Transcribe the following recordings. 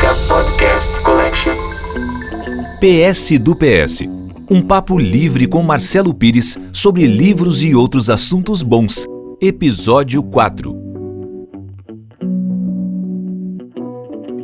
Música Podcast Collection. PS do PS. Um papo livre com Marcelo Pires sobre livros e outros assuntos bons. Episódio 4.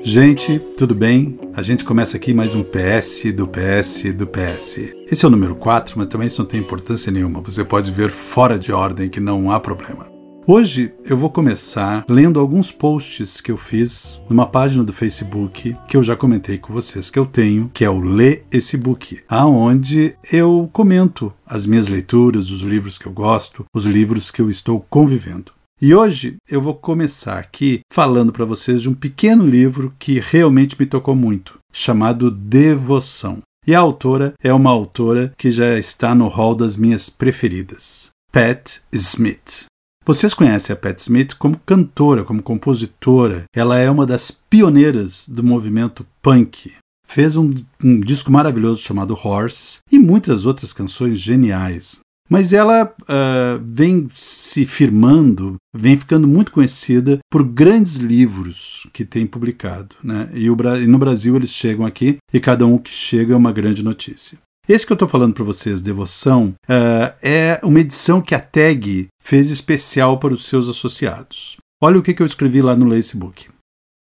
Gente, tudo bem? A gente começa aqui mais um PS do PS do PS. Esse é o número 4, mas também isso não tem importância nenhuma. Você pode ver fora de ordem que não há problema. Hoje eu vou começar lendo alguns posts que eu fiz numa página do Facebook que eu já comentei com vocês que eu tenho, que é o Lê esse book, aonde eu comento as minhas leituras, os livros que eu gosto, os livros que eu estou convivendo. E hoje eu vou começar aqui falando para vocês de um pequeno livro que realmente me tocou muito, chamado Devoção. E a autora é uma autora que já está no hall das minhas preferidas, Pat Smith. Vocês conhecem a Pat Smith como cantora, como compositora. Ela é uma das pioneiras do movimento punk. Fez um, um disco maravilhoso chamado Horses e muitas outras canções geniais. Mas ela uh, vem se firmando, vem ficando muito conhecida por grandes livros que tem publicado. Né? E, o, e no Brasil eles chegam aqui e cada um que chega é uma grande notícia. Esse que eu estou falando para vocês, Devoção, uh, é uma edição que a Tag fez especial para os seus associados. Olha o que, que eu escrevi lá no Lacebook.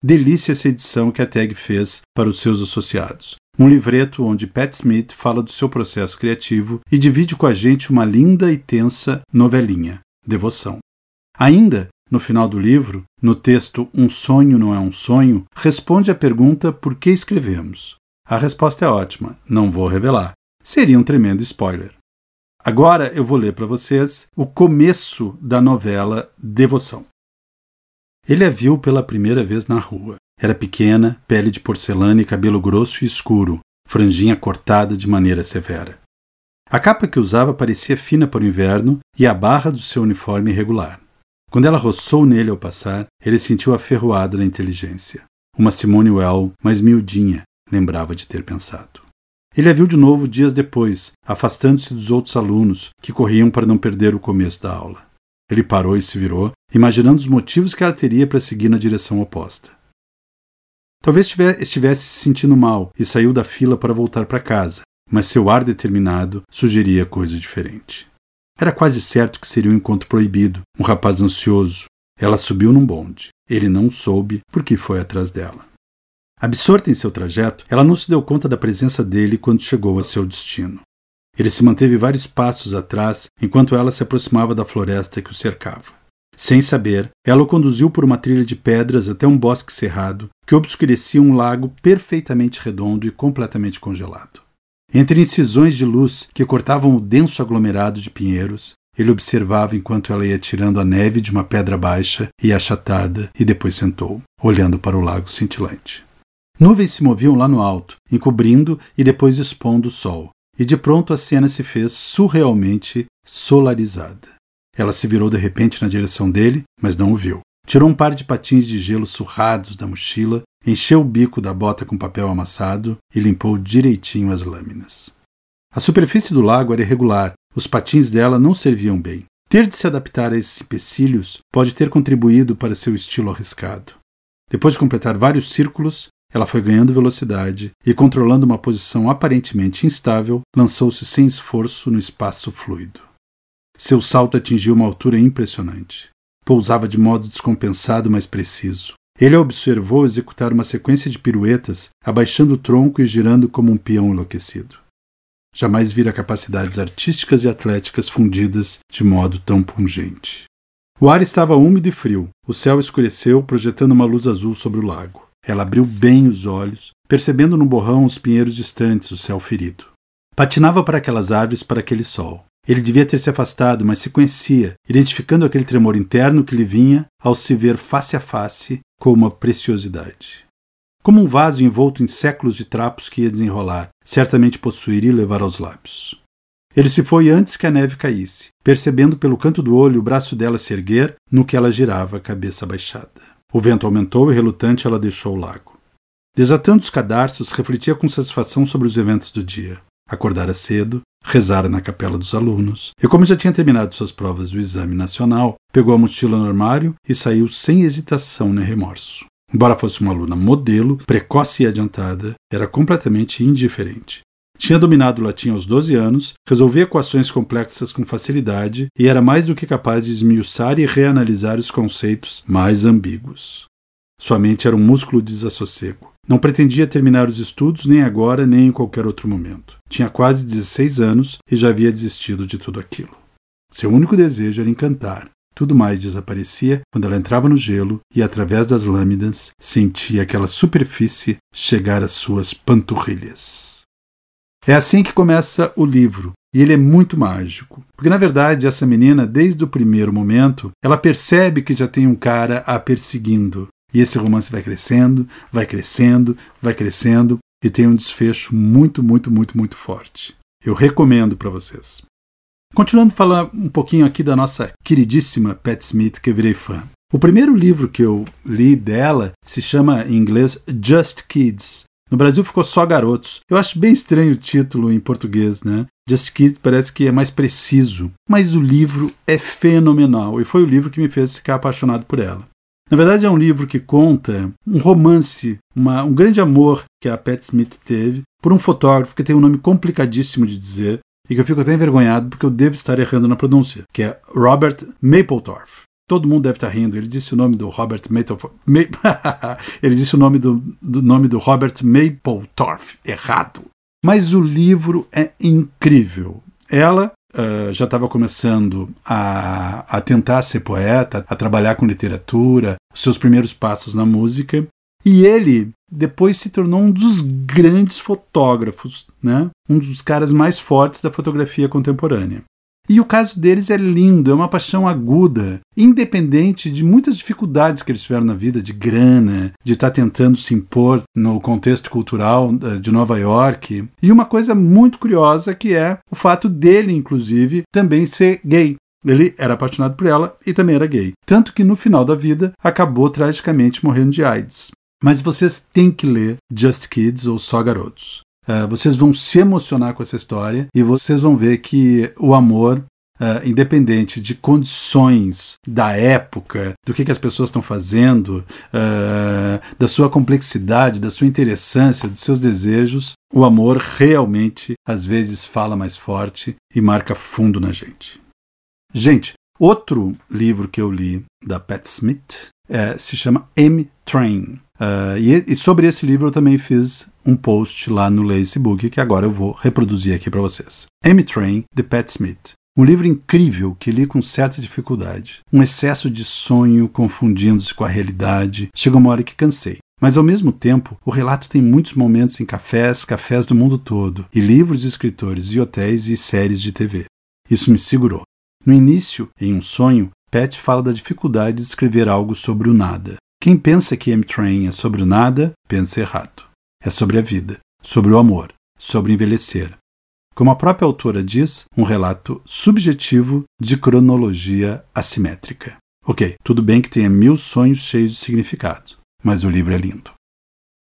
Delícia essa edição que a Tag fez para os seus associados. Um livreto onde Pat Smith fala do seu processo criativo e divide com a gente uma linda e tensa novelinha, Devoção. Ainda, no final do livro, no texto Um Sonho Não É um Sonho, responde a pergunta por que escrevemos. A resposta é ótima, não vou revelar seria um tremendo spoiler. Agora eu vou ler para vocês o começo da novela Devoção. Ele a viu pela primeira vez na rua. Era pequena, pele de porcelana e cabelo grosso e escuro, franjinha cortada de maneira severa. A capa que usava parecia fina para o inverno e a barra do seu uniforme irregular. Quando ela roçou nele ao passar, ele sentiu a ferroada na inteligência. Uma Simone Well, mais miudinha, lembrava de ter pensado. Ele a viu de novo dias depois, afastando-se dos outros alunos, que corriam para não perder o começo da aula. Ele parou e se virou, imaginando os motivos que ela teria para seguir na direção oposta. Talvez estivesse se sentindo mal e saiu da fila para voltar para casa, mas seu ar determinado sugeria coisa diferente. Era quase certo que seria um encontro proibido, um rapaz ansioso. Ela subiu num bonde. Ele não soube por que foi atrás dela. Absorta em seu trajeto, ela não se deu conta da presença dele quando chegou a seu destino. Ele se manteve vários passos atrás enquanto ela se aproximava da floresta que o cercava. Sem saber, ela o conduziu por uma trilha de pedras até um bosque cerrado que obscurecia um lago perfeitamente redondo e completamente congelado. Entre incisões de luz que cortavam o denso aglomerado de pinheiros, ele observava enquanto ela ia tirando a neve de uma pedra baixa e achatada e depois sentou, olhando para o lago cintilante. Nuvens se moviam lá no alto, encobrindo e depois expondo o sol, e de pronto a cena se fez surrealmente solarizada. Ela se virou de repente na direção dele, mas não o viu. Tirou um par de patins de gelo surrados da mochila, encheu o bico da bota com papel amassado e limpou direitinho as lâminas. A superfície do lago era irregular, os patins dela não serviam bem. Ter de se adaptar a esses empecilhos pode ter contribuído para seu estilo arriscado. Depois de completar vários círculos, ela foi ganhando velocidade e, controlando uma posição aparentemente instável, lançou-se sem esforço no espaço fluido. Seu salto atingiu uma altura impressionante. Pousava de modo descompensado, mas preciso. Ele a observou executar uma sequência de piruetas, abaixando o tronco e girando como um peão enlouquecido. Jamais vira capacidades artísticas e atléticas fundidas de modo tão pungente. O ar estava úmido e frio. O céu escureceu, projetando uma luz azul sobre o lago. Ela abriu bem os olhos, percebendo no borrão os pinheiros distantes, o céu ferido. Patinava para aquelas árvores, para aquele sol. Ele devia ter se afastado, mas se conhecia, identificando aquele tremor interno que lhe vinha ao se ver face a face com uma preciosidade. Como um vaso envolto em séculos de trapos que ia desenrolar, certamente possuir e levar aos lábios. Ele se foi antes que a neve caísse, percebendo pelo canto do olho o braço dela se erguer no que ela girava, cabeça baixada. O vento aumentou e, relutante, ela deixou o lago. Desatando os cadarços, refletia com satisfação sobre os eventos do dia. Acordara cedo, rezara na capela dos alunos, e como já tinha terminado suas provas do exame nacional, pegou a mochila no armário e saiu sem hesitação nem remorso. Embora fosse uma aluna modelo, precoce e adiantada, era completamente indiferente. Tinha dominado o latim aos 12 anos, resolvia equações complexas com facilidade e era mais do que capaz de esmiuçar e reanalisar os conceitos mais ambíguos. Sua mente era um músculo de desassossego. Não pretendia terminar os estudos nem agora nem em qualquer outro momento. Tinha quase 16 anos e já havia desistido de tudo aquilo. Seu único desejo era encantar. Tudo mais desaparecia quando ela entrava no gelo e, através das lâminas, sentia aquela superfície chegar às suas panturrilhas. É assim que começa o livro, e ele é muito mágico. Porque, na verdade, essa menina, desde o primeiro momento, ela percebe que já tem um cara a perseguindo. E esse romance vai crescendo, vai crescendo, vai crescendo, e tem um desfecho muito, muito, muito, muito forte. Eu recomendo para vocês. Continuando a falar um pouquinho aqui da nossa queridíssima Pat Smith, que eu virei fã. O primeiro livro que eu li dela se chama em inglês Just Kids, no Brasil ficou só Garotos. Eu acho bem estranho o título em português, né? Just Kids parece que é mais preciso, mas o livro é fenomenal e foi o livro que me fez ficar apaixonado por ela. Na verdade, é um livro que conta um romance, uma, um grande amor que a Pat Smith teve por um fotógrafo que tem um nome complicadíssimo de dizer e que eu fico até envergonhado porque eu devo estar errando na pronúncia, que é Robert Mapplethorpe. Todo mundo deve estar rindo. Ele disse o nome do Robert Mapplethorpe. Ele disse o nome do, do nome do Robert Mapplethorpe errado. Mas o livro é incrível. Ela uh, já estava começando a, a tentar ser poeta, a trabalhar com literatura, seus primeiros passos na música. E ele depois se tornou um dos grandes fotógrafos, né? um dos caras mais fortes da fotografia contemporânea. E o caso deles é lindo, é uma paixão aguda, independente de muitas dificuldades que eles tiveram na vida, de grana, de estar tentando se impor no contexto cultural eh, de Nova York. E uma coisa muito curiosa que é o fato dele, inclusive, também ser gay. Ele era apaixonado por ela e também era gay. Tanto que no final da vida acabou tragicamente morrendo de AIDS. Mas vocês têm que ler Just Kids ou Só Garotos. Uh, vocês vão se emocionar com essa história e vocês vão ver que o amor Uh, independente de condições da época, do que, que as pessoas estão fazendo, uh, da sua complexidade, da sua interessância, dos seus desejos, o amor realmente às vezes fala mais forte e marca fundo na gente. Gente, outro livro que eu li da Pat Smith é, se chama M-Train. Uh, e, e, sobre esse livro eu também fiz um post lá no Facebook que agora eu vou reproduzir aqui para vocês. M-Train, de Pat Smith. Um livro incrível que li com certa dificuldade. Um excesso de sonho confundindo-se com a realidade. Chegou uma hora que cansei. Mas ao mesmo tempo, o relato tem muitos momentos em cafés, cafés do mundo todo, e livros de escritores, e hotéis e séries de TV. Isso me segurou. No início, em um sonho, Pat fala da dificuldade de escrever algo sobre o nada. Quem pensa que M-Train é sobre o nada, pensa errado. É sobre a vida, sobre o amor, sobre envelhecer. Como a própria autora diz, um relato subjetivo de cronologia assimétrica. Ok, tudo bem que tenha mil sonhos cheios de significado, mas o livro é lindo.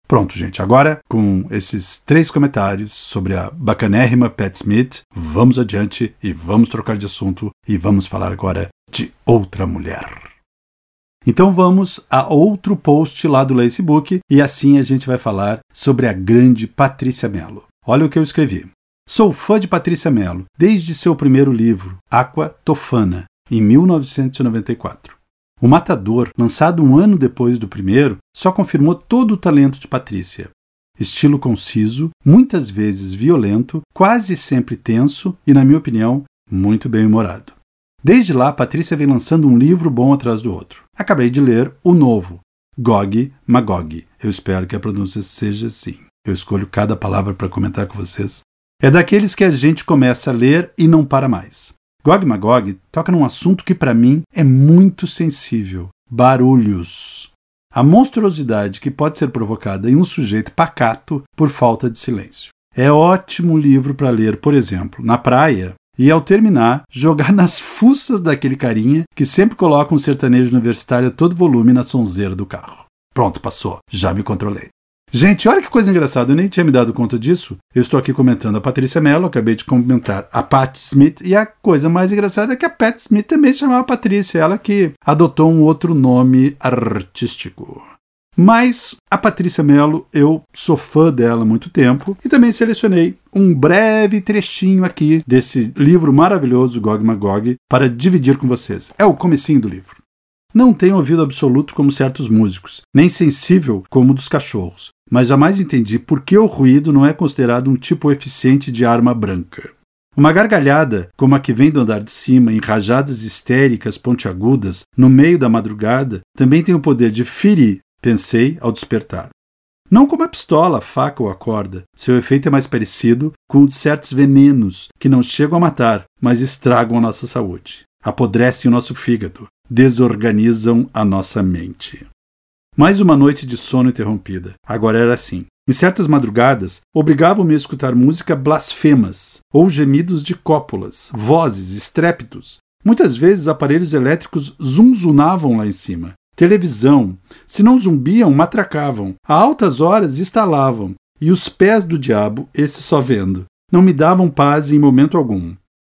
Pronto, gente. Agora, com esses três comentários sobre a bacanérrima Pat Smith, vamos adiante e vamos trocar de assunto e vamos falar agora de outra mulher. Então vamos a outro post lá do Facebook e assim a gente vai falar sobre a grande Patrícia Mello. Olha o que eu escrevi. Sou fã de Patrícia Mello desde seu primeiro livro, Aqua Tofana, em 1994. O Matador, lançado um ano depois do primeiro, só confirmou todo o talento de Patrícia. Estilo conciso, muitas vezes violento, quase sempre tenso e, na minha opinião, muito bem-humorado. Desde lá, Patrícia vem lançando um livro bom atrás do outro. Acabei de ler o novo, Gog Magog. Eu espero que a pronúncia seja assim. Eu escolho cada palavra para comentar com vocês. É daqueles que a gente começa a ler e não para mais. Gog Magog toca num assunto que para mim é muito sensível: barulhos. A monstruosidade que pode ser provocada em um sujeito pacato por falta de silêncio. É ótimo livro para ler, por exemplo, na praia e, ao terminar, jogar nas fuças daquele carinha que sempre coloca um sertanejo universitário a todo volume na sonzeira do carro. Pronto, passou. Já me controlei. Gente, olha que coisa engraçada, eu nem tinha me dado conta disso. Eu estou aqui comentando a Patrícia Mello, acabei de comentar a Pat Smith, e a coisa mais engraçada é que a Pat Smith também se chamava Patrícia, ela que adotou um outro nome artístico. Mas a Patrícia Mello, eu sou fã dela há muito tempo e também selecionei um breve trechinho aqui desse livro maravilhoso, Gog Magog, para dividir com vocês. É o comecinho do livro. Não tenho ouvido absoluto como certos músicos, nem sensível como dos cachorros, mas jamais entendi por que o ruído não é considerado um tipo eficiente de arma branca. Uma gargalhada, como a que vem do andar de cima, em rajadas histéricas pontiagudas, no meio da madrugada, também tem o poder de ferir pensei ao despertar. Não como a pistola, a faca ou a corda. Seu efeito é mais parecido com o de certos venenos que não chegam a matar, mas estragam a nossa saúde, apodrecem o nosso fígado, desorganizam a nossa mente. Mais uma noite de sono interrompida. Agora era assim. Em certas madrugadas, obrigavam-me a escutar música blasfemas ou gemidos de cópulas, vozes, estrépitos. Muitas vezes aparelhos elétricos zunzunavam lá em cima, televisão. Se não zumbiam, matracavam. A altas horas estalavam. E os pés do diabo, esse só vendo, não me davam paz em momento algum.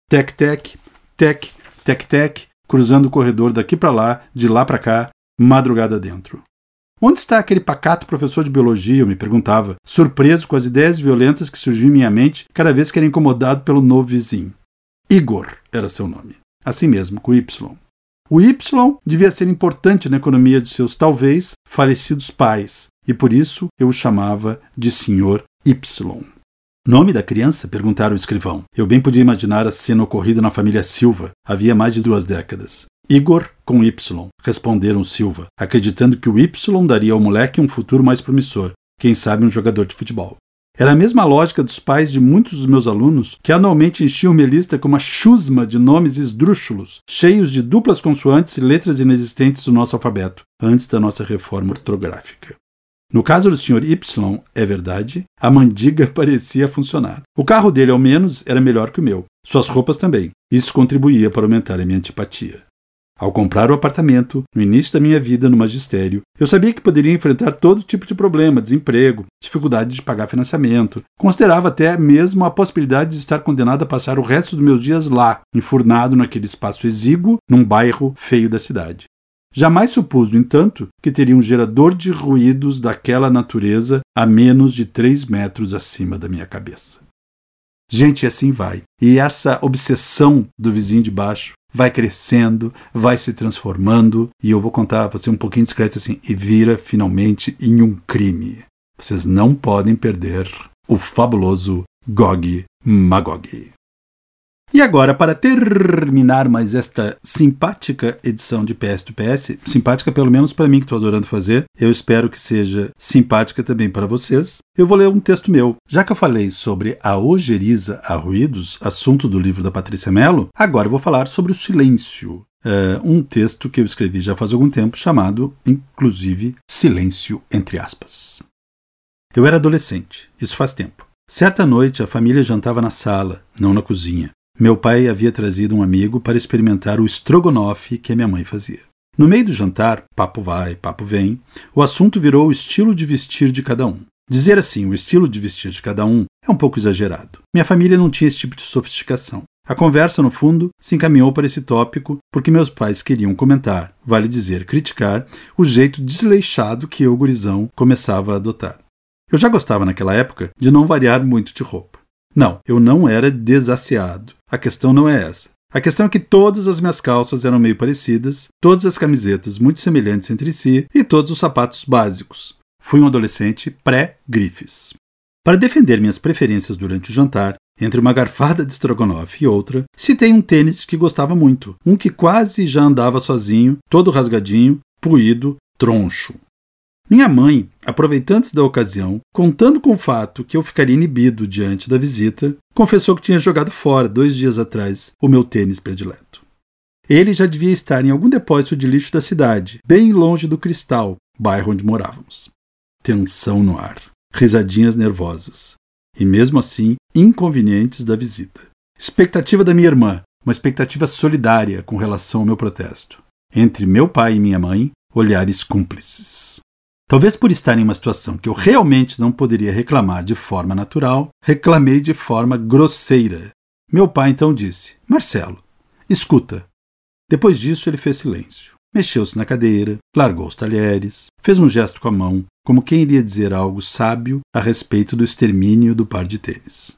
Tec-tec, tec, tec-tec, cruzando o corredor daqui para lá, de lá para cá, madrugada dentro. Onde está aquele pacato professor de biologia? Eu me perguntava, surpreso com as ideias violentas que surgiam em minha mente cada vez que era incomodado pelo novo vizinho. Igor era seu nome. Assim mesmo, com Y. O Y devia ser importante na economia de seus talvez falecidos pais, e por isso eu o chamava de Sr. Y. Nome da criança? perguntaram o escrivão. Eu bem podia imaginar a cena ocorrida na família Silva, havia mais de duas décadas. Igor com Y, responderam Silva, acreditando que o Y daria ao moleque um futuro mais promissor, quem sabe um jogador de futebol. Era a mesma lógica dos pais de muitos dos meus alunos, que anualmente enchiam minha lista com uma chusma de nomes esdrúxulos, cheios de duplas consoantes e letras inexistentes do nosso alfabeto, antes da nossa reforma ortográfica. No caso do Sr. Y, é verdade, a mandiga parecia funcionar. O carro dele, ao menos, era melhor que o meu. Suas roupas também. Isso contribuía para aumentar a minha antipatia. Ao comprar o apartamento, no início da minha vida no magistério, eu sabia que poderia enfrentar todo tipo de problema, desemprego, dificuldade de pagar financiamento. Considerava até mesmo a possibilidade de estar condenado a passar o resto dos meus dias lá, enfurnado naquele espaço exíguo, num bairro feio da cidade. Jamais supus, no entanto, que teria um gerador de ruídos daquela natureza a menos de três metros acima da minha cabeça. Gente, assim vai. E essa obsessão do vizinho de baixo vai crescendo, vai se transformando, e eu vou contar, vou ser um pouquinho discreto assim, e vira finalmente em um crime. Vocês não podem perder o fabuloso Gog Magog. E agora, para terminar mais esta simpática edição de PS do PS, simpática pelo menos para mim que estou adorando fazer, eu espero que seja simpática também para vocês, eu vou ler um texto meu. Já que eu falei sobre a ojeriza a ruídos, assunto do livro da Patrícia Mello, agora eu vou falar sobre o silêncio. É um texto que eu escrevi já faz algum tempo, chamado, inclusive, Silêncio entre aspas. Eu era adolescente, isso faz tempo. Certa noite a família jantava na sala, não na cozinha. Meu pai havia trazido um amigo para experimentar o estrogonofe que minha mãe fazia. No meio do jantar, papo vai, papo vem, o assunto virou o estilo de vestir de cada um. Dizer assim, o estilo de vestir de cada um é um pouco exagerado. Minha família não tinha esse tipo de sofisticação. A conversa, no fundo, se encaminhou para esse tópico porque meus pais queriam comentar, vale dizer, criticar, o jeito desleixado que eu, gurizão, começava a adotar. Eu já gostava naquela época de não variar muito de roupa. Não, eu não era desasseado. A questão não é essa. A questão é que todas as minhas calças eram meio parecidas, todas as camisetas muito semelhantes entre si e todos os sapatos básicos. Fui um adolescente pré-grifes. Para defender minhas preferências durante o jantar, entre uma garfada de estrogonofe e outra, citei um tênis que gostava muito, um que quase já andava sozinho, todo rasgadinho, puído, troncho. Minha mãe, aproveitando-se da ocasião, contando com o fato que eu ficaria inibido diante da visita, confessou que tinha jogado fora, dois dias atrás, o meu tênis predileto. Ele já devia estar em algum depósito de lixo da cidade, bem longe do Cristal, bairro onde morávamos. Tensão no ar, risadinhas nervosas, e mesmo assim, inconvenientes da visita. Expectativa da minha irmã, uma expectativa solidária com relação ao meu protesto. Entre meu pai e minha mãe, olhares cúmplices. Talvez por estar em uma situação que eu realmente não poderia reclamar de forma natural, reclamei de forma grosseira. Meu pai então disse: Marcelo, escuta. Depois disso ele fez silêncio. Mexeu-se na cadeira, largou os talheres, fez um gesto com a mão, como quem iria dizer algo sábio a respeito do extermínio do par de tênis.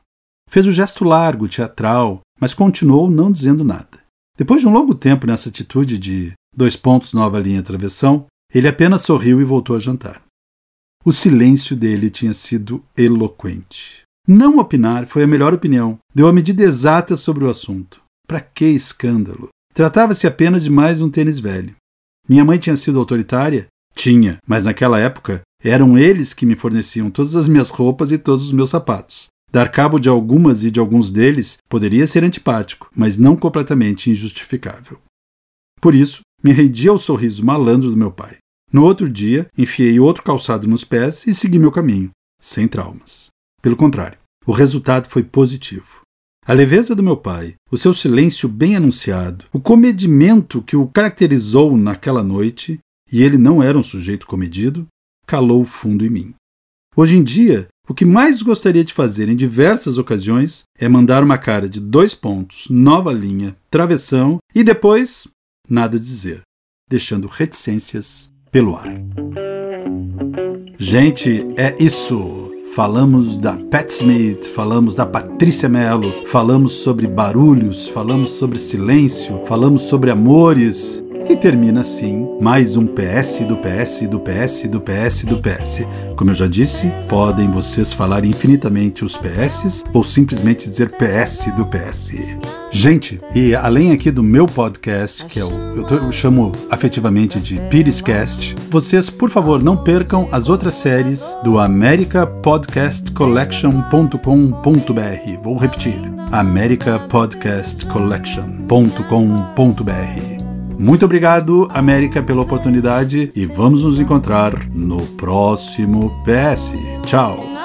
Fez o gesto largo, teatral, mas continuou não dizendo nada. Depois de um longo tempo nessa atitude de dois pontos nova linha travessão, ele apenas sorriu e voltou a jantar. O silêncio dele tinha sido eloquente. Não opinar foi a melhor opinião. Deu a medida exata sobre o assunto. Para que escândalo? Tratava-se apenas de mais um tênis velho. Minha mãe tinha sido autoritária? Tinha, mas naquela época eram eles que me forneciam todas as minhas roupas e todos os meus sapatos. Dar cabo de algumas e de alguns deles poderia ser antipático, mas não completamente injustificável. Por isso, me rendi ao sorriso malandro do meu pai. No outro dia, enfiei outro calçado nos pés e segui meu caminho, sem traumas. Pelo contrário, o resultado foi positivo. A leveza do meu pai, o seu silêncio bem anunciado, o comedimento que o caracterizou naquela noite, e ele não era um sujeito comedido, calou fundo em mim. Hoje em dia, o que mais gostaria de fazer em diversas ocasiões é mandar uma cara de dois pontos, nova linha, travessão e depois nada dizer, deixando reticências pelo ar. Gente, é isso. Falamos da Pat Smith, falamos da Patrícia Mello, falamos sobre barulhos, falamos sobre silêncio, falamos sobre amores e termina assim mais um PS do PS do PS do PS do PS. Como eu já disse, podem vocês falar infinitamente os PS ou simplesmente dizer PS do PS. Gente, e além aqui do meu podcast, que é o, eu, tô, eu chamo afetivamente de Pirescast, vocês, por favor, não percam as outras séries do americapodcastcollection.com.br. Vou repetir: americapodcastcollection.com.br. Muito obrigado, América, pela oportunidade e vamos nos encontrar no próximo PS. Tchau.